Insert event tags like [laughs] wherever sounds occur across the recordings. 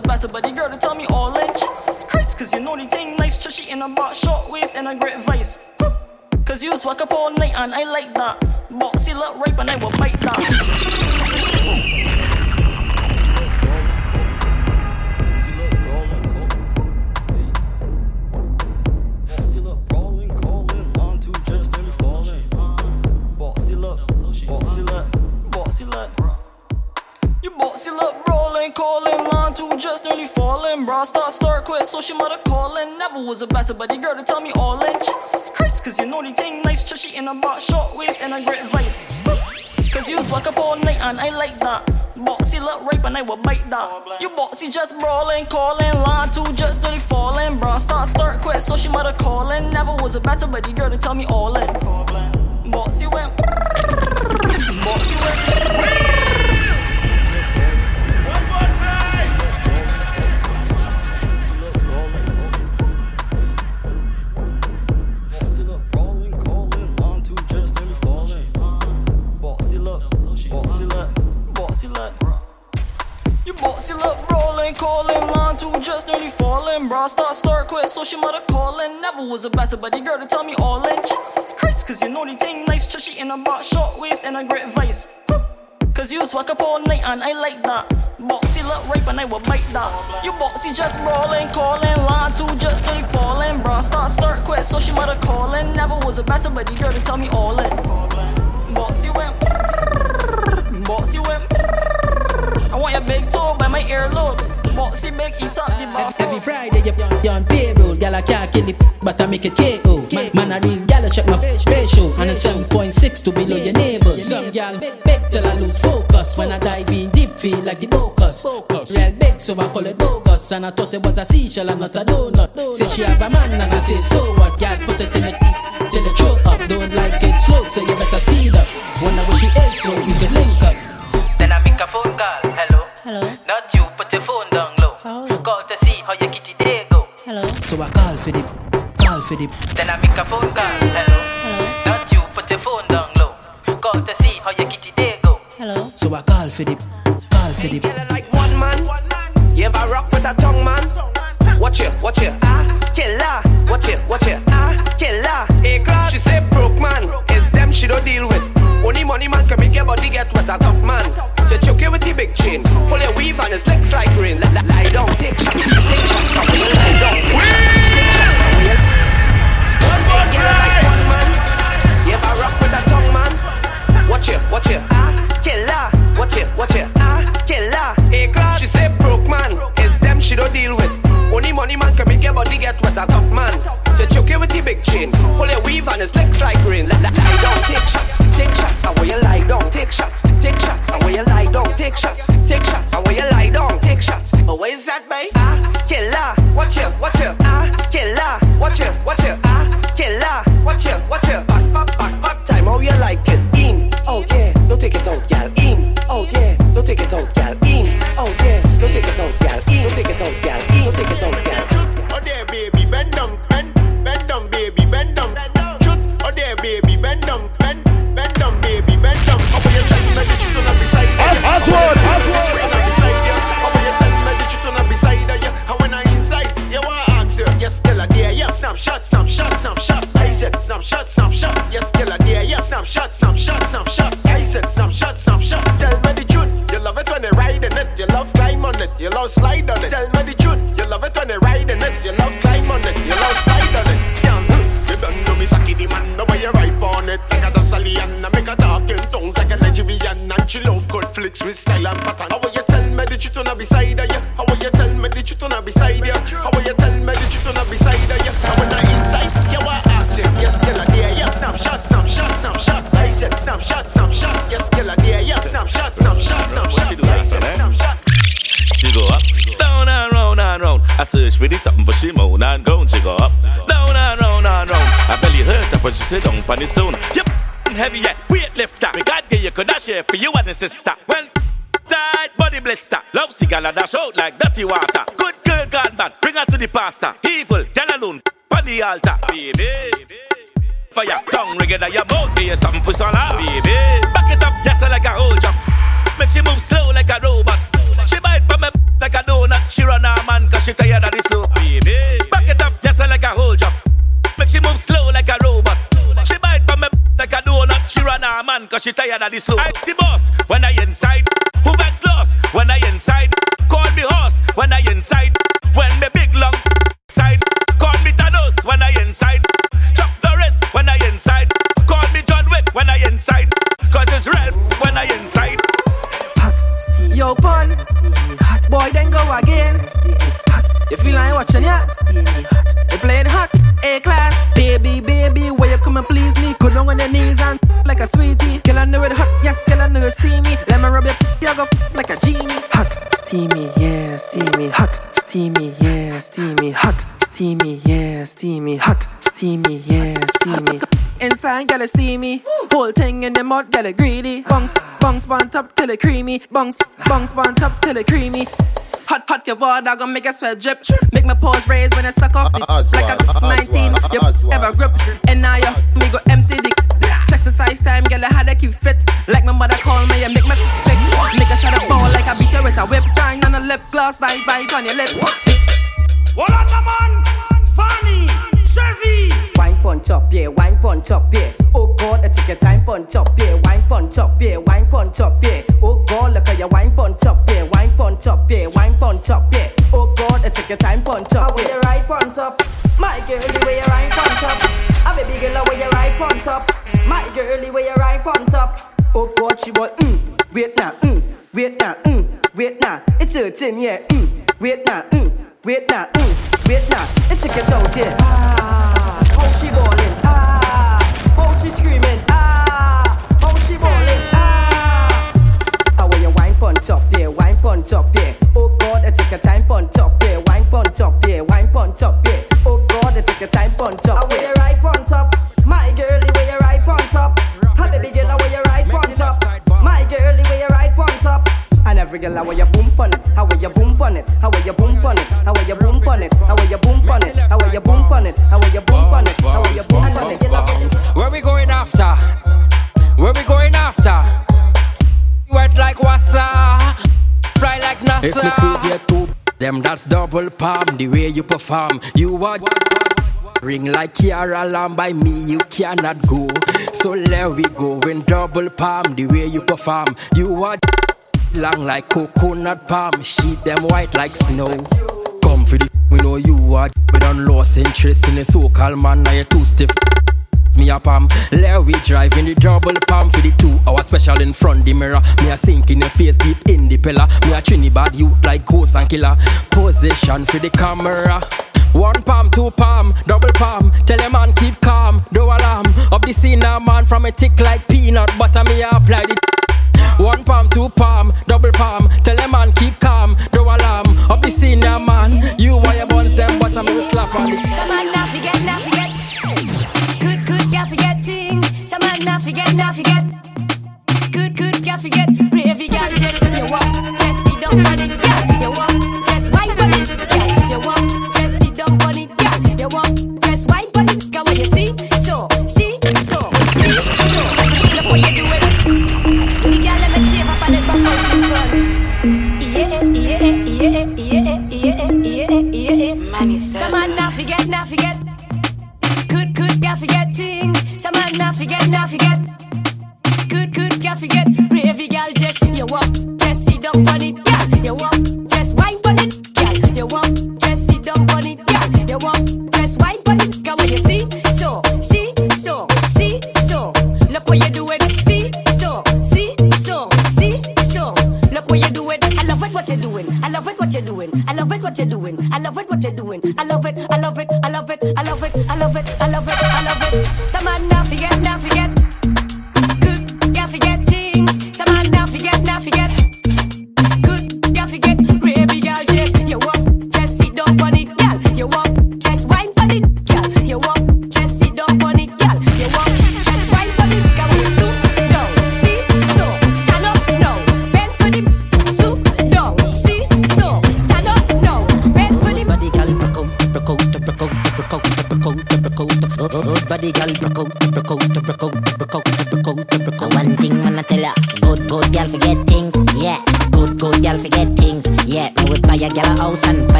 better buddy girl to tell me all in. Jesus Christ, cause you know the thing nice. Chushy in a box, short waist and a great vice. Cause you swag up all night and I like that. Boxy look rape and I will bite that. Bossy look rolling, calling line two just nearly falling. Bra start, start, quit, so she mother calling. Never was a better buddy girl to tell me all in. Jesus Christ, cause you know the thing nice, chushy in a box, short waist and a great vice. Cause you swag up all night and I like that. Boxy look rape and I will bite that. You boxy just brawling, calling line two just nearly falling. Bra start, start, quit, so she mother calling. Never was a better buddy girl to tell me all in. Boxy went. [laughs] Boxy went. Bra start, start, quit, so she mother calling. Never was a better buddy girl to tell me all in. Jesus Christ, cause you know the thing nice, chushy in a short waist and a great vice. Cause you swag up all night and I like that. Boxy look rape and I will bite that. You boxy just rolling, calling line two just nearly falling. Bra start, start, quit, so she mother calling. Never was a better buddy girl to tell me all in. Boxy went. [laughs] Boxy went. [laughs] I want your big toe by my earlobe. Boxy big, eat up the bar. Every Friday you you on payroll, gyal I can't kill it, but I make it KO. Man, man I real gyal I check my ratio, and a 7.6 to below your neighbors. Some gyal big, big till I lose focus. When I dive in deep, feel like the focus. Real big, so I call it bogus. And I thought it was a seashell and not a donut. Say she have a man, and I say so what? Gyal put it in the teeth till it throw up. Don't like it slow, so you better speed up. When I wish you else, so you can link up. Then I make a phone call. Hello. Hello. Not you, put your phone down how your kitty day go. Hello. So I call for the, call for the. Then I make a phone call. Hello. Hello. Not you, put your phone down low. Call to see how your kitty day go. Hello. So I call for the, call for the. Girl, I like one man. You ever rock with a tongue man? Watch it, watch it, ah, killer. Watch it, watch it, you with the big chain, pull your weave and it's legs like rain. Lie, down, take shots, take shots, and we lie down. Take shots, and we One more try. One man, you ever rock with a tongue man? Watch it, watch it, ah, killer. Watch it, watch it, ah, killer. Hey, class. She say broke man, it's them she don't deal with. Only money man can make your body get wet a top man. To choke you with the big chain, pull your weave and it's legs like rain. Lie down, take shots, take shots, fire. Tongue rigged at your boat, give you something for solar, baby. Back it up, yes, like a old jump. Make she move slow like a robot. She bite from me like a donut. She run her man, cause she tired of this slow, baby. Back it up, yes, like a old jump. Make she move slow like a robot. She bite from me like a donut. She run her man, cause she tired of this slow. I'm the boss when I inside. Boy, then go again, steamy, hot. You feel like watching, yeah? Steamy, hot. They playing hot, A class. Baby, baby, where you come and please me? Go down on your knees and [laughs] like a sweetie. Girl, I know it hot, yes, girl, I know it steamy. Let me rub your [laughs] you go [laughs] like a genie. Hot, steamy, yeah, steamy, hot, steamy, yeah, steamy, hot, steamy, yeah, steamy, hot, steamy, yeah, steamy. Inside, girl, it's steamy. Whole thing in the mud, girl, it greedy. Bungs, bungs, on top till it creamy. Bungs, bungs, on top till it creamy. Hot, hot, your water gonna make a sweat drip. Make my paws raise when I suck off the like a 19. You ever grip, and now you me go empty the Exercise time, girl, I had to keep fit. Like my mother call me, and make me quick. Make a lip gloss, like bite on your lip. Hold on, the man. Fanny, Chevy. Wine punch up, yeah, wine punch up, yeah. Oh God, I take your time punch up, yeah. Wine punch up, yeah, wine punch up, yeah. Oh God, look at your wine punch up, yeah. Wine punch up, yeah, wine punch up, yeah. Oh God, I take your time punch up, yeah. your right punch up. My girlie, where your right punch up. A baby girl, where your right punch up. My girlie, where your right punch up. Oh God, she want, mm, wait now, mm, wait now, mm, wait now. It's hurting, yeah, mm, wait now, mm, wait now, mm, wait now. It's a get out, yeah. Ah, how she ballin'? Ah, how she screaming? Ah, how she ballin'? Ah. How will you wine punch up, yeah, wine punch up, yeah. Oh God, I take a time punch up, yeah, wine punch up, yeah, wine punch up, yeah. Oh God, I take a time I up, wear yeah. Every girl, how will you boom on it? How will you boom on it? How will you boom on it? How will you boom on it? How will you boom on it? How will you boom on it? How will you boom on it? How will you boom on it? Where we going after? Where we going after? Wet like wassa, fly like NASA. If me squeeze your two, them that's double palm. The way you perform, you are. Ring like Kiara Lamb by me, you cannot go. So let we go in double palm. The way you perform, you are long like coconut palm. Sheet them white like snow. Come for the we know you are. We done lost interest in the so-called man. Now you too stiff. Me a palm, let we drive in the double palm for the two hour special in front the mirror. Me a sink in your face deep in the pillar. Me a Trinidad you like ghost and killer. Position for the camera. One palm, two palm, double palm. Tell a man keep calm, do alarm. Up the scene now man from a tick like peanut butter. Me a apply the one palm, two palm, double palm. Tell a man keep calm, do alarm. Up the scene now man, you wire buns them but I'm gonna slap on the Some man not forget, not forget. Good, good, can't forget things. Some man not forget, not forget. Good, good, can't forget. Ravy girl, just when you walk, just down on it, Forget things. Some man not forget, not forget.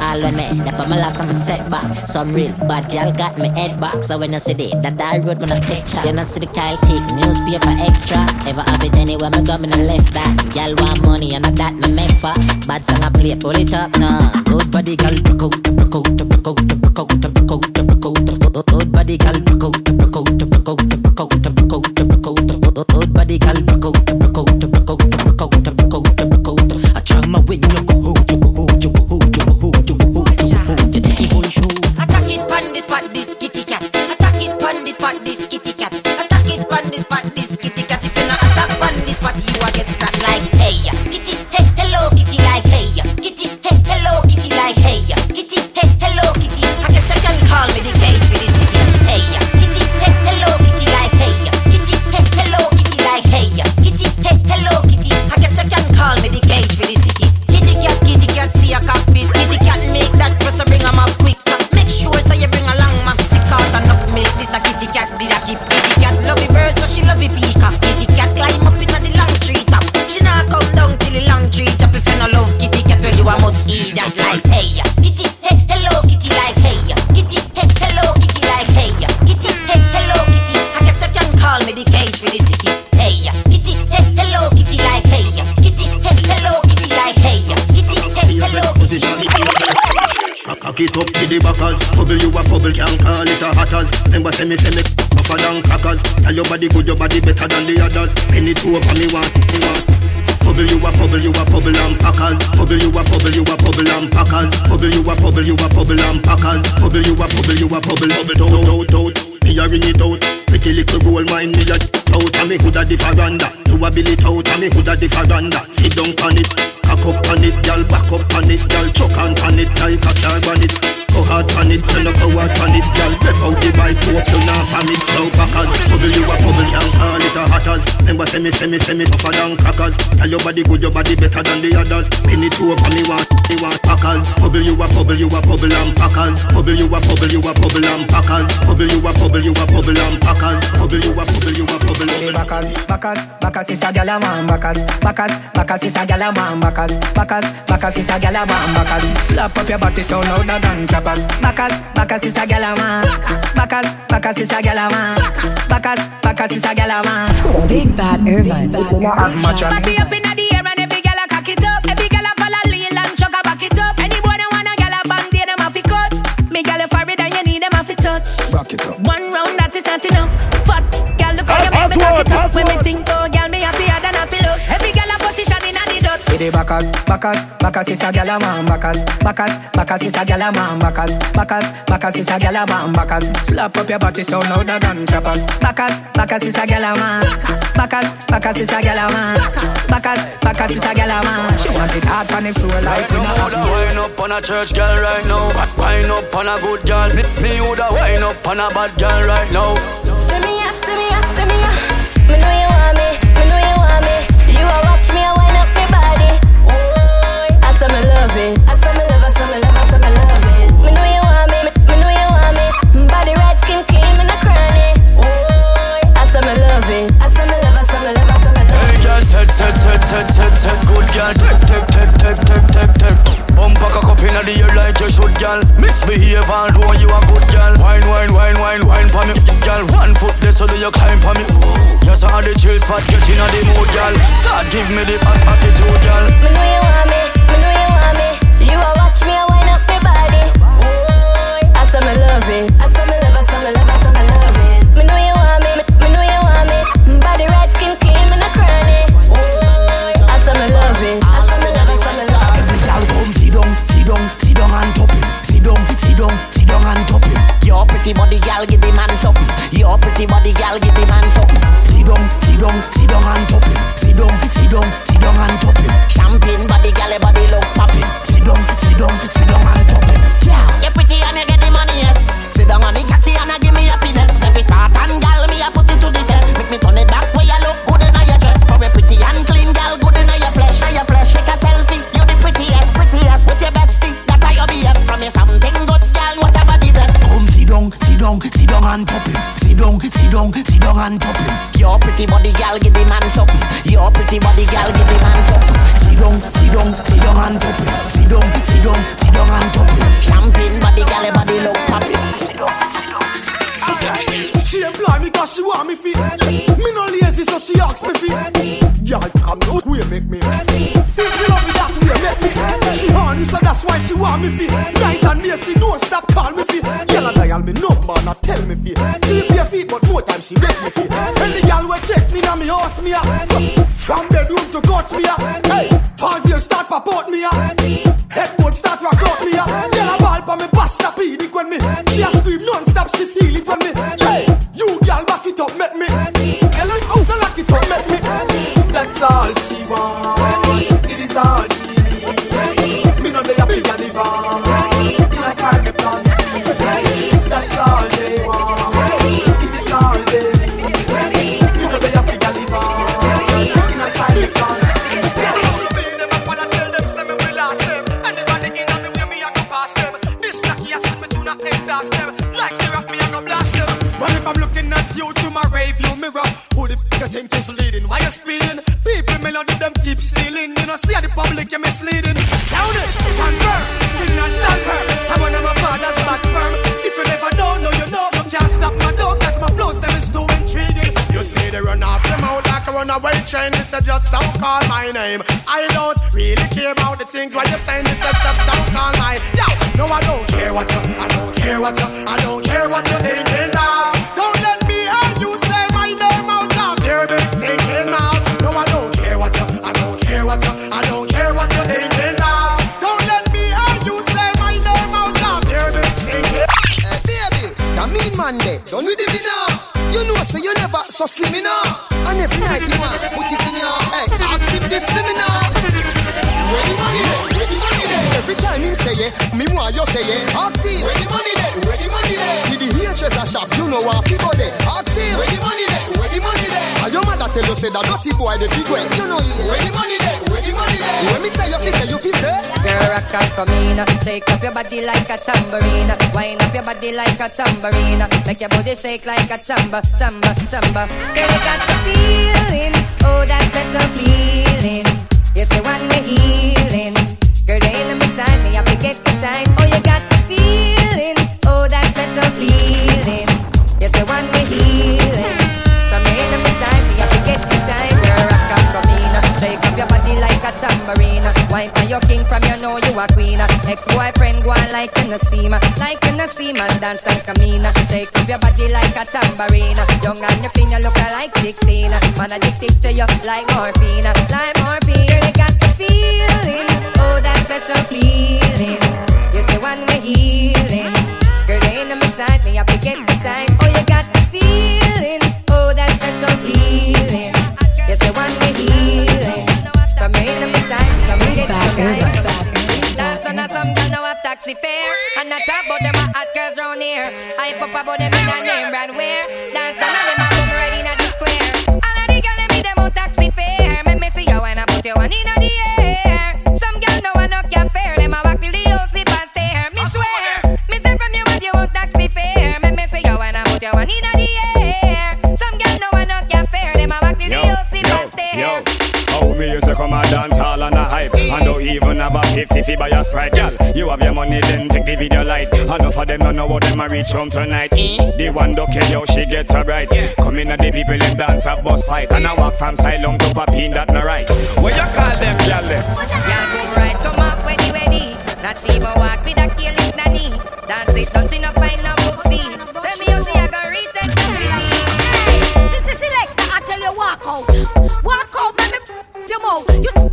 All when me, that my last I'm setback. Some real bad gal got me head back. So when you see that, that die road when I take shot. You know see the Kyle take newspaper extra. Ever have it anywhere me go me no left that. Gal want money and that me make for. Bad song I play, pull it up now. Good body gal, broke out, broke out, broke out, broke out, broke out, broke out. Good body gal, broke out, broke out, broke out, broke out, broke out, broke out. Good body gal, broke out, broke out, broke out, broke out, broke out, broke out. I try my way, the cage for the city. Hey kitty hey hello kitty like hey kitty hey hello kitty like hey kitty hey hello kitty. Cock it up to the backers Bubble you a bubble can't call it a hatters Remember say me say me tougher than crackers. Tell your body good your body better than the others. Penny two over me want, me want. Bubble you a bubble you a bubble and packers. Bubble you a bubble you a bubble and packers. Bubble you a bubble you a bubble and packers. Bubble you a bubble you a bubble. Bubble Don't, don't, don't Me a ring it out. Pretty little gold mine me a out. And me hood'a the veranda You a bill it out and me hood'a the veranda Sit down on it Cock up on it, girl, back up on it, girl, choke on on it, like a on it. Go hard on it, turn up go hard on it, girl, breath out the bike, to now from it, now backers. Bubble you a bubble, can't call it a hatters. Remember say me, say me, say me tougher than crackers. Tell your body good, your body better than the others. Penny two over me want, me want packers. Bubble you a bubble, you a bubble and packers. Bubble you a bubble, you a bubble and packers. Bubble you a bubble, you a bubble and packers. Bubble you a bubble, you a bubble. Backers, backers, backers is a gyal a man. Backers, backers, backers is a gyal a man. Backers, backers, backers is a gyal a man. Backers, slap up your body so louder than clappers. Backers, backers is a gyal a man. Backers, backers is a gyal a man. Backers, backers is a gyal a man. Big bad Irvine. Have much of backers, backers, backers is a gyal a man. Backers, backers, backers is a gyal a man. Backers, backers, backers is a gyal a man. Backers, slap up your body so louder than clappers. Backers, backers is a gyal a man. Backers, backers is a gyal a man. Backers, backers is a gyal a man. She want it hard on the floor like we Me not woulda wine up on a church girl right now. Wine up on a good girl. Me, me woulda wine up on a bad girl right now. See me, yeah, see me, yeah, see me, girl. Take, take, take, take, take, take, take. Bumper cock up inna the air like you should, girl. Misbehave and do you a good girl. Wine, wine, wine, wine, wine for me, girl. One foot there so do you climb for me. Yes, I the chill spot, get inna the mood, girl. Start give me the hot attitude, girl. Me know you want me, me know you want me. You a watch me, me now me a. From bedroom to court me a. Hey, pause here start pop out me ah. a. so slim me. And every night you want put it in your Hey, ask him this slim me. Where the money there? Where the money there? Every time him say it, me want you say it. Ask him. Where the money there? Where the money there? See the HS a shop, you know what. Tell you say that dirty boy the big way. You know where the money there? Where the money there? When me say you fi say you fi say. Girl, rock and come in, shake up your body like a tambourine, wind up your body like a tambourine, make your body shake like a tamba, tamba, tamba. Girl, you got the feeling, oh that special feeling. Yes, the one me healing. Girl, they in beside me, I forget the time. Oh, you got the feeling, oh that special feeling. Tambourine. Wine for your king from you know you a queen. Ex-boyfriend go on like you no see like you no see man dance and come. Shake up your body like a tambourine. Young and you clean, you look like 16. Man addicted to you like morphine, like morphine. You got the feeling, oh that special feeling. You say one way healing. Girl, they ain't beside me, I forget the time. Oh, you got the feeling, oh that special feeling. Pop about them in a name brand wear even have a 50 fi buy a Sprite, girl You have your money then take the video light Enough of them don't know what them a reach home tonight The one don't care how she gets so bright Come in and the people them dance a bus fight And I walk from Silom to Papine that no right What you call them, girl them? Y'all move right, come up, ready, ready. Not even walk with a careless nanny. Dance it, don't you no find no boopsie. Tell me how see I go reach and Since it's selector, I tell you walk out. Walk out, let me you mouth. You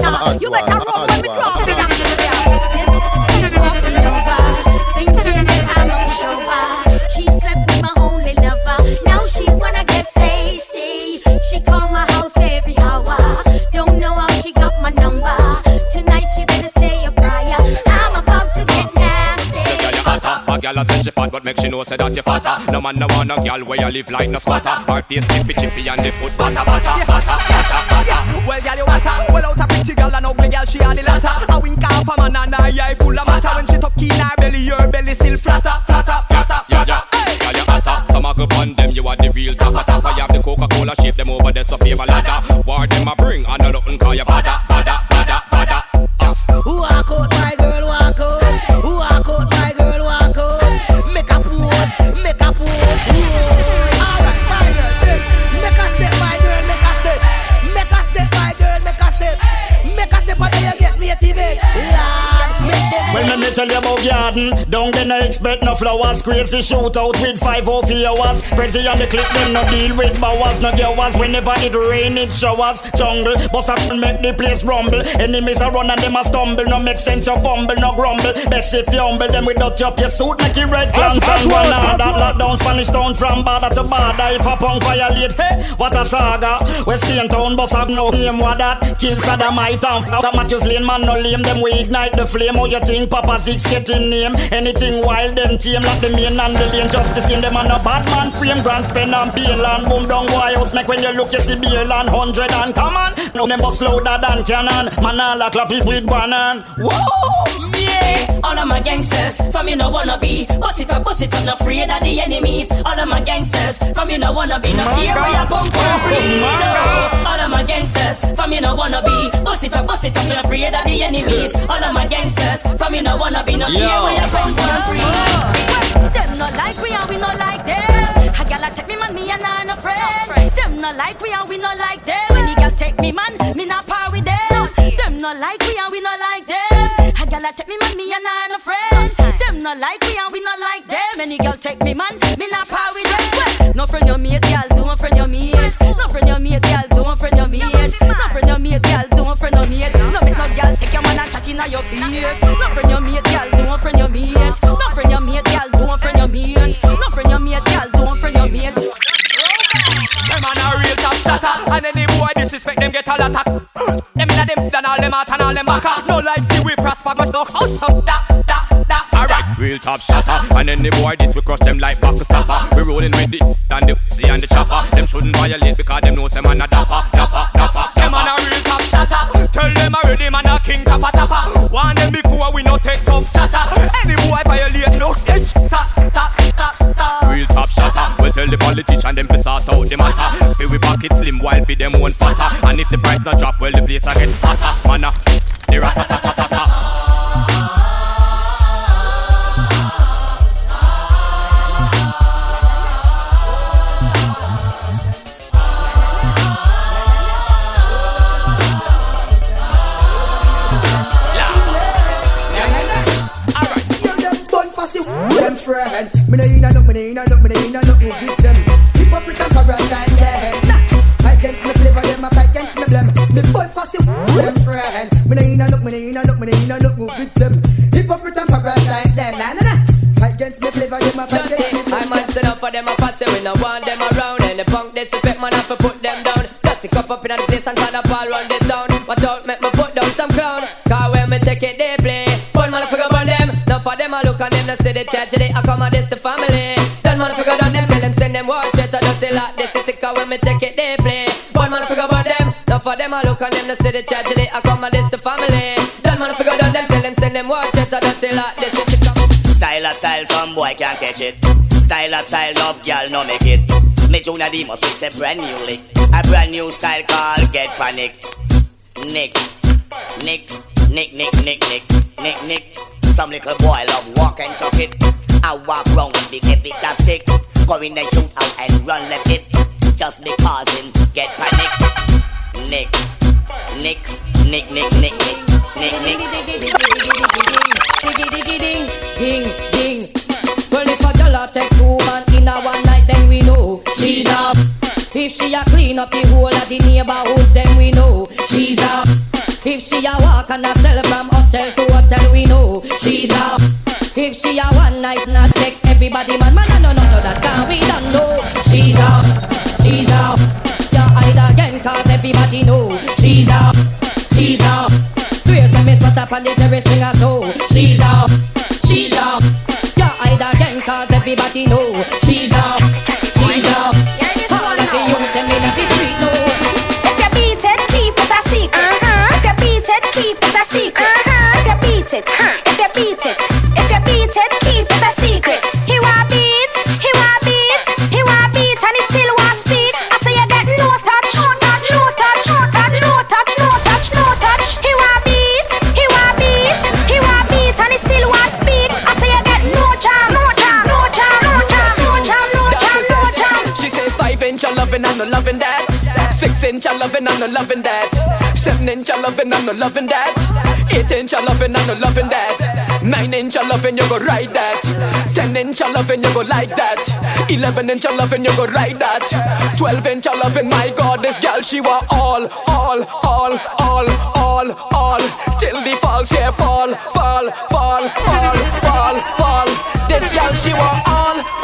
left. You better run when me drop it down. This is walking over, thinking that I'm a pushover. She slept with my only lover. Now she wanna get tasty. She call my house every hour. Don't know how she got my number. Tonight she better say a prayer. I'm about to get nasty. Girl, you hotter, a girl Gyal a say she fat, but make she know say that you fatter. No man no want no gyal where you live like no squatter. Her face chippy chippy and the foot butter butter butter butter butter. Well, girl, you water. Well, out a pretty girl and ugly girl, she had the latter. I wink off a man and her eye full of matter. When she tuck in her belly, your belly still flatter, flatter, flatter, Yeah, yeah, Gyal you hotter. Some a go on them, you are the real tapper tapper. You have the Coca-Cola shape them over there, so favor ladder. War them a bring, and no nothing call you bada bada bada bada. Me tell you about don't get no expect no flowers. Crazy shootout with five or four hours. Crazy on the clip, them no deal with bowers, no girls. Whenever it rain, it showers. Jungle, boss up and make the place rumble. Enemies are run and them a stumble. No make sense, you fumble, no grumble. Best if you humble them without up your suit, make it red That's and one that's Lockdown Spanish town from border to border. If a punk violate, hey, what a saga. West Spain town, boss up no name what that. Kill Saddamite and flout. Matthews Lane, man no lame. Them we ignite the flame. How you think Papa Six getting name? Anything wild, them team like the main and the lane. Justice in them and a bad man frame. Grand spend and bail and boom down White House. Make when you look, you see bail and hundred and come on. No them bust louder than cannon. Man all clap it with banan. Whoa, Yeah, all of my gangsters from you no wanna be. Bust it up, bust it up, not afraid of the enemies. All of my gangsters from you no wanna be. No care where you bump and free. No. All of my gangsters from you no wanna be. Bust it up, bust it up, not afraid of the enemies. All of my gangsters from you no wanna be. No care Yo. where you bump and free. Them not like we and we not like them. Gal a take me man, me and I no friend. Them not like we and we not like them. When the gal take me man, me not par with them. Them not like we and we not like them. A gal a take me man, me and I no friend. Them not like we and we not like them. Any gal take me man, me not par with them. No friend you mate, gal don't friend your mate. No friend you mate, gal don't friend your mate. No friend you mate, gal don't friend your mate. No make no gal take your man and chat inna your face. No friend you mate, gal don't friend your mate. No friend you mate, gal don't friend your mate. No friend you mate, gal don't friend your mate. Them man a real top shotter And any boy disrespect them get a lot of Them inna them and all them out and all them back No like see we prosper much no house da da Alright, real top shotter. And any boy this we crush them like back stopper. We rolling with the and the and the chopper. Them shouldn't violate because them know some man a dapper, dapper, dapper. Them man a real top shotter Tell them already man a king tapper tapper Warn them before we no take tough chatter politician them to sort out the matter. Feel we pocket slim while fi them one fatter. And if the price not drop, well the place a get hotter. Man a the rat for them a pass we no want them around. And the punk disrespect man have to put them down. Got to cup up in the place and turn up all run the town. But don't make me put down some clown Cause when me take it they play. One man figure on them. Now for them I look on them They say the they I come and this the family. Done man figure on them Tell them send them watch it I don't say like this when me take it they play. One man figure on them. Now for them I look on them They say the they I come and this the family. Done man figure on them Tell them send them watch a style, some boy can't catch it. Style a style, love girl no make it. Me Junior Demus with a brand new lick. A brand new style called Get Panic. Nick, Nick, Nick, Nick, Nick, Nick, Nick, Nick. Some little boy love walk and chuck it. I walk round with the heavy chopstick. Go in and shoot out and run left it. Just because him get panic. Nick, Nick, Nick, Nick, Nick, Nick, Nick, Nick. Diggy diggy ding, ding, ding. Well, if a girl a take two man in a one night, then we know she's up. If she a clean up the whole of the neighborhood, then we know she's up. If she a walk and sell from hotel to hotel, we know she's up. If she a one night and a stick, everybody man, man, I know none of that, can we don't know she's up. She's up. You hide again, cause everybody know she's up. She's up. Spot up on the terrace, bring her so She's up, she's up. You hide again, everybody know she's up, inch I loving and no loving that. Seven inch I loving and no loving that. Eight inch I loving and no loving that. Nine inch I loving you go ride that. Ten inch I loving you go like that. Eleven inch I loving you go ride that. Twelve inch I loving my God this girl she want all, all, all, all, all, all. Till the fall she fall, fall, fall, fall, fall, fall. This girl she all, all,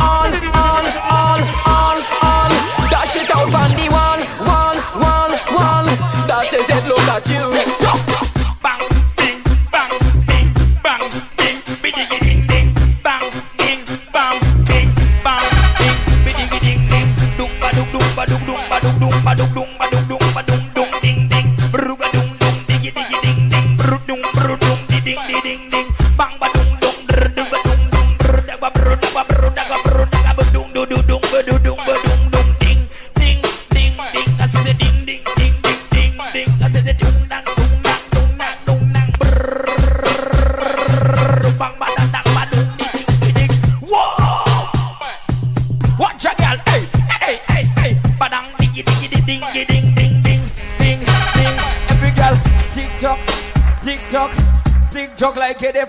Watch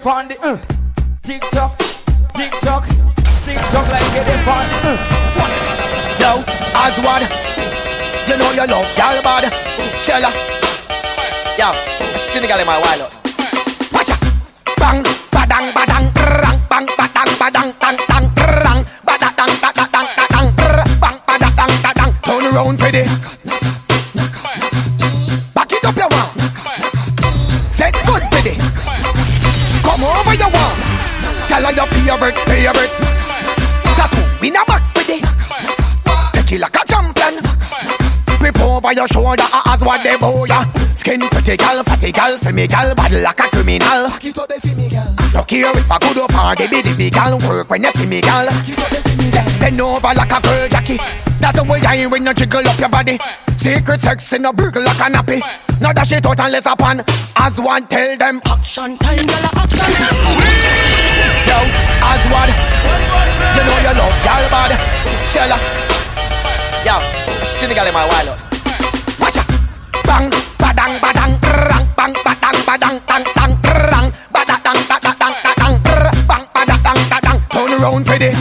up on the, uh. tick tock, tick tock, tick tock like it up on the, uh. Yo, Aswad, you know you love y'all bad. Shella, yo, it's girl in my wild your shoulder ah, ah, as what they bow ya. Skin pretty gal, fatty gal, semi gal, bad like a criminal. No care if a good up or the biddy big gal work when you see me gal. Bend over like a girl Jackie. That's the way I ain't when you jiggle up your body. Secret sex in a burgle like a nappy. Now that shit out and let's upon. As one tell them action time, girl, action. Yo, as one. You know you love gal bad. Shella. Yo, it's girl in my wild up. Watch out. Bang, badang, badang, rang, bang, badang, badang, bang, bang, rang, badang, badang, badang, badang, bang, badang, badang, badang. Turn around for the.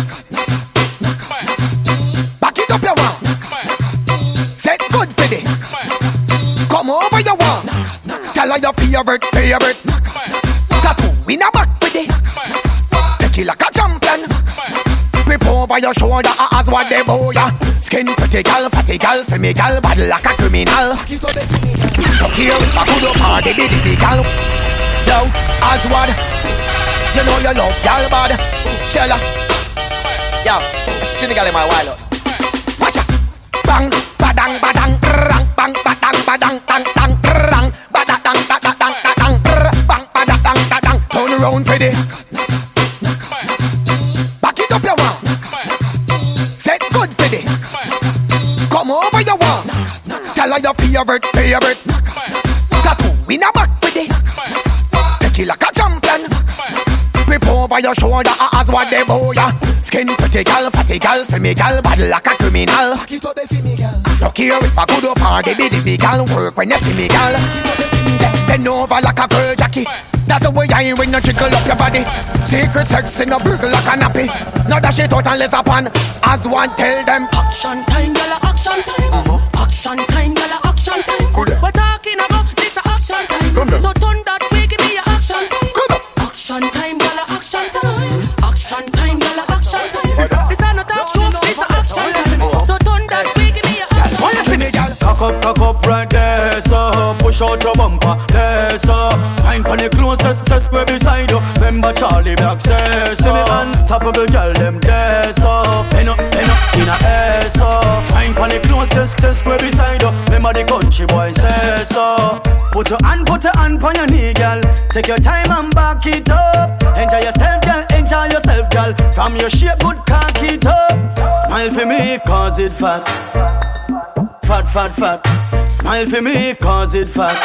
Back it up, you want. Set good for the. Come over, you want. Tell her your favorite, favorite. Tattoo in a back with it. Take it like a over your shoulder as what they bow ya. Skin pretty gal, fatty gal, semi gal, bad like a criminal. No care if a good up the biddy big gal. Yo, as what? You know you love gal bad. Shella. Yo, it's Trinity gal in my wild up. Watch out. Bang, badang, badang, rang, bang, badang, badang, bang, bang, rang, badang, badang, badang, badang, bang, badang, badang. Turn around for Her your favorite, favorite. Tattoo in a back with it. Take it like a champion. Grip over your shoulder ah, as what they bow ya. Skin pretty gal, fatty gal, semi gal, bad like a criminal. No care if a good up or the big gal work when you see me gal. Bend over like a girl Jackie. That's the way I ain't when you jiggle up your body. Secret sex in a burgle like a nappy. Now that shit out and let's upon. As one tell them action time, girl, action time. Girl, action time. Push out your bumper, there, so Find for the closest, just square beside you. Remember Charlie Black says, see me unstoppable girl, them there, closest, just square beside you. Remember the country boy say so. Put your hand, put your hand on your knee, girl. Take your time and back it up. Enjoy yourself, girl. Enjoy yourself, girl. From your shape, good cock it up. Smile for me, cause it fat. Fat, fat, fat. Smile for me, cause it fat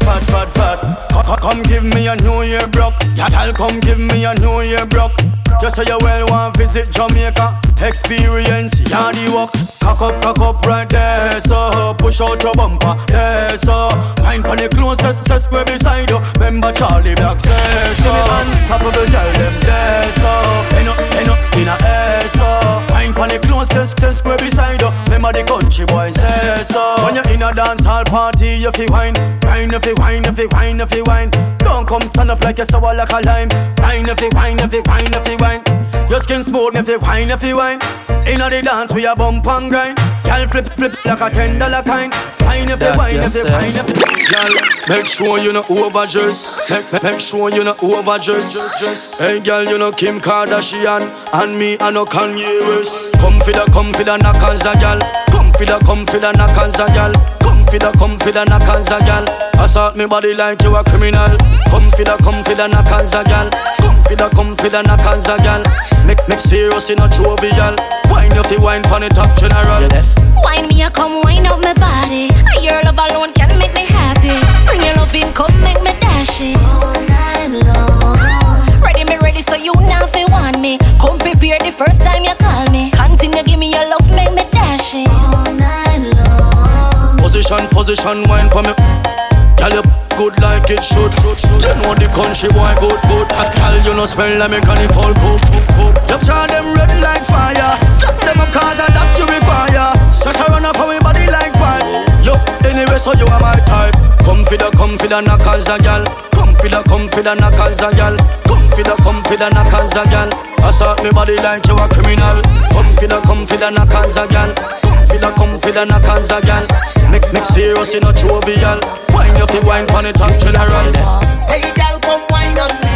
fat, fat, fat. Come, give me a New Year broke. Yeah, girl, come give me a New Year broke. Just so you well want visit Jamaica. Experience yardy walk. Cock up, cock up right there. So push out your bumper. There, so find for the closest set square beside you. Remember Charlie Black say so. Unstoppable girl them there. So end up, end up in a air. So find for the closest set square beside you. Remember the country boy say so. When you're in a dance hall party, you feel wine, wine, you feel wine, you feel wine, you feel wine. Don't come stand up like you're sour like a lime. Wine, you feel wine, you feel wine, you feel wine. Your skin smooth if you wine, if you wine. Inna the dance we a bump and grind. Girl flip flip like a ten dollar kind. Wine if you wine, if you wine, if you. Girl, make sure you not overdress. Make, make, make sure you not overdress. Hey, girl, you know Kim Kardashian and me I no Kanye West. Come for the, come for the knockers, a girl. Come for the, come for the knockers, a girl. Come for the, come for the knockers, a girl. Assault me body like you a criminal. Come for the, come for the knockers, a girl. Come for the, come for the knockers, a girl. Make, make serious in a jovial. Wine if you the wine pon the top general. Wine me, a come wine up my body. Your love alone can make me happy. Bring your love in, come make me dash it all night long. Ready so you now fi want me. Come prepare the first time you call me. Continue give me your love, make me dash it all night long. Position, position, wine for me. Girl, you good like it should. You know the country boy good, good. A girl, you know smell like me can fall cook, cook, cook. You charge them red like fire. Slap them up cause of that you require. Such a run off our body like pipe. Yo, anyway, so you are my type. Come for the, come for the knockers, a gal. For the, come for the knockers, a gal. Come for the, come for the knockers, a gal. Assault me body like you a criminal. Come for the, come for the knockers, a gal. Come for the, come for the knockers, a gal. Make, make serious in a jovial. Wine you fi wine pon the top general. Hey, girl, come wine on me.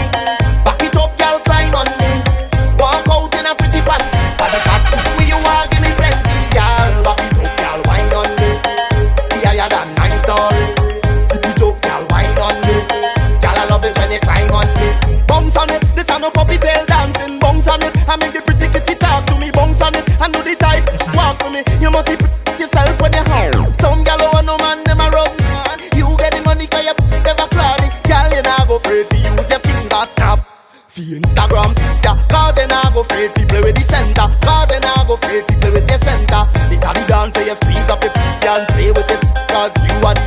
No puppy tail dancing. Bounce on it, I make the pretty kitty talk to me. Bounce on it, and do the type walk for me. You must be pretty yourself when you home. Some gal over no man, them a rub. You get the money 'cause you never cranny. Gal, you not go afraid fi use your finger snap. Fi Instagram picture, cause you not go afraid fi play with the center. Cause you not go afraid fi play with your center. It a the dance you squeeze up your and play with it. Cause you are the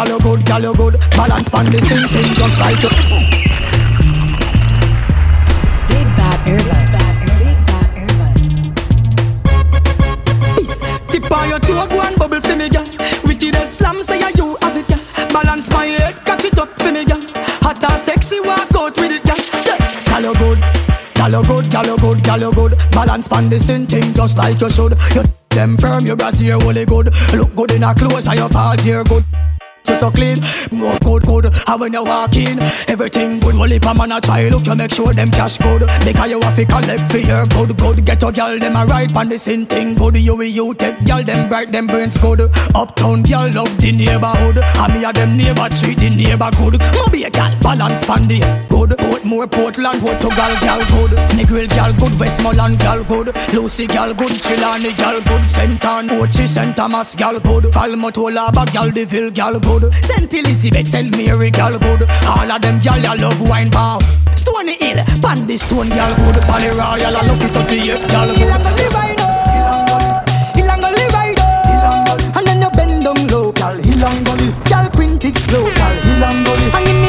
Girl, you good, girl, you good, girl, you good. Balance pan the same thing, just like you. Big bad urban. Big bad urban. Peace. Tip on your toe, go and bubble for me, girl. Wicked as slam, say ya you have it, girl. Balance my head, catch it up for me, girl. Hot and sexy, walk out with it, girl. Yeah. Girl, you good. Girl, you good, girl, you good, girl, you good. Balance pan the same thing, just like you should. You them firm, your brassiere really good. Look good in a clothes, and your falls here good. So clean, more good, good. And when you walk in, everything good. Well, if a man a try, look, you make sure them cash good. Because you have to collect for your good, good. Get a girl, them a right pan the same thing good. You with you take girl, them bright, them brains good. Uptown girl love the neighborhood. And me a them neighbor treat the neighbor good. Mobay a girl, balance pan the good. more Portland, Portugal girl good. Negril girl good, Westmoreland girl good. Lucy girl good, Chilani girl good. Sentan, Ochi, St. Thomas girl good. Falmouth, bag girl, Deville girl good. St. Elizabeth, St. Mary girl good. All of them girl, ya love wine bar. Stony Hill, Pandy Stone girl good. Pally Royal, I look it to you girl good. Ilangoli ride up. And then you bend down low, girl. Ilangoli, girl, quint it slow, and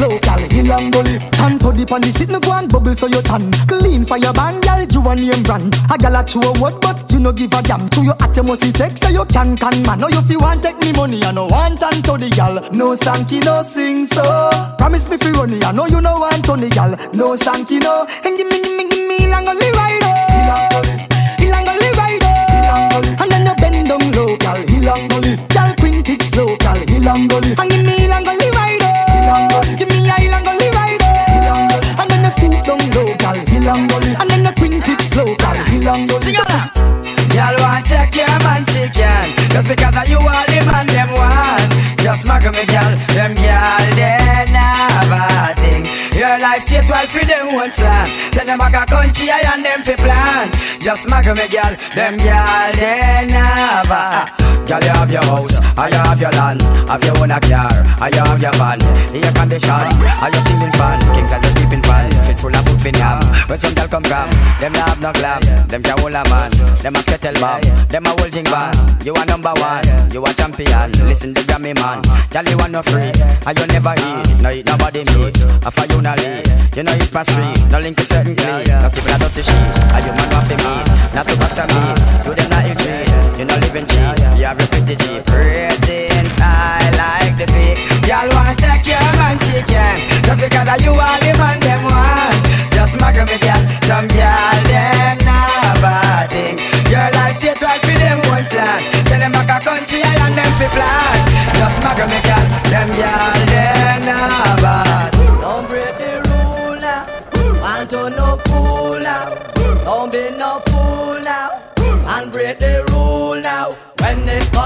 up. And then you stoop down low, girl. Ilangoli, and then you quint it slow, girl. Ilangoli, turn to the on the seat, no go and bubble so you tan. Clean for your band, girl, you a name brand. A gal a chew a word, but you no give a damn. Chew your at you must check so you can can man. Now you fi want take me money, I no want and to the gal. No sanky, no sing so. Promise me fi run I know you no want to the gal. No sanky, no. And give me, give me, give me, lang only ride oh. Ilang only ride oh. And then you bend down low, gal. Ilang only, gal quint it slow, gal. Ilang only. And give me Ilang only. And then you quint it slow, gal. Ilang only. Sing along. Girl want take your man chicken Just because of you all the man them want Just smack me girl Them girl they never think Your life straight well for them one slang Tell them I got country I and them fi plan Just smack me girl Them girl they never Girl, you have your house, I have your land, have your own a car, I have your van, air condition, I your ceiling fan, kings are the sleeping fan, fit full of food fin yam. When some girl come from, them not have no glam, them can hold a man, them a skettle bomb, them a holding band. You are number one, you a champion. Listen the Grammy man, girl you want no free, and you never eat, no eat nobody me. I for you no lead, you know eat my street, no link with certain clique. No sleep in a dirty sheet, and you man for me, not to back to me. You them not ill treat, you no living cheap, you have your pretty cheap. Ratings I like the beat. Y'all wanna take your man chicken, just because of you all the man them want. Just smack me girl, some girl them never think. Your life shit right for them one stand. Tell them back a country and them fi plan. Just smack me girl, them girl them never. Don't break the rule now. Want to no cool now. Don't be no fool now. And break the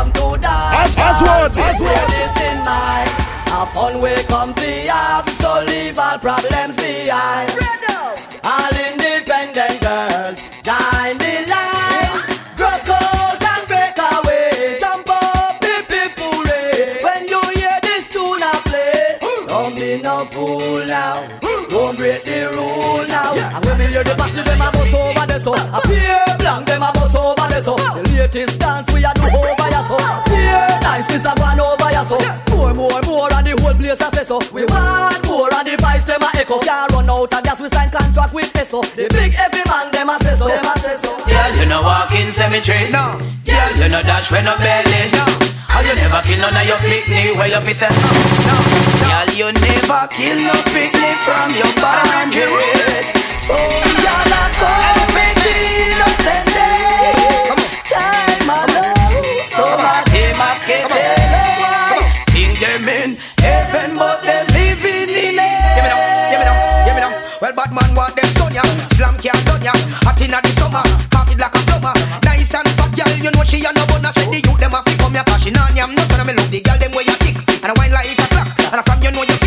come to that, As- as what? As what? this in mind. A fun way come to have, so leave all problems behind. All independent girls, join the line. Broke out and break away. Jump up, pip pip hooray. When you hear this tune I play, don't be no fool now. Don't break the rule now. And when me hear the bossy, them a bust over the so. A peer blank, them a bust over the so. The latest dance we a do over so. Peer nice, miss a go over ya so. More, more, more, and the whole place a say so. We want more, and the vice them a echo. Can't run out of gas, we sign contract with Esso. The big heavy man, them a say so. Them a say so. Girl, you no walk in cemetery. No. Girl, you no dash when no belly. No. How you never kill none of your picnic where you fit say no. Girl, you never kill no picnic from your bandit. So y'all are coming innocent the girl them way you tick and a wine like a clock. And a from you know you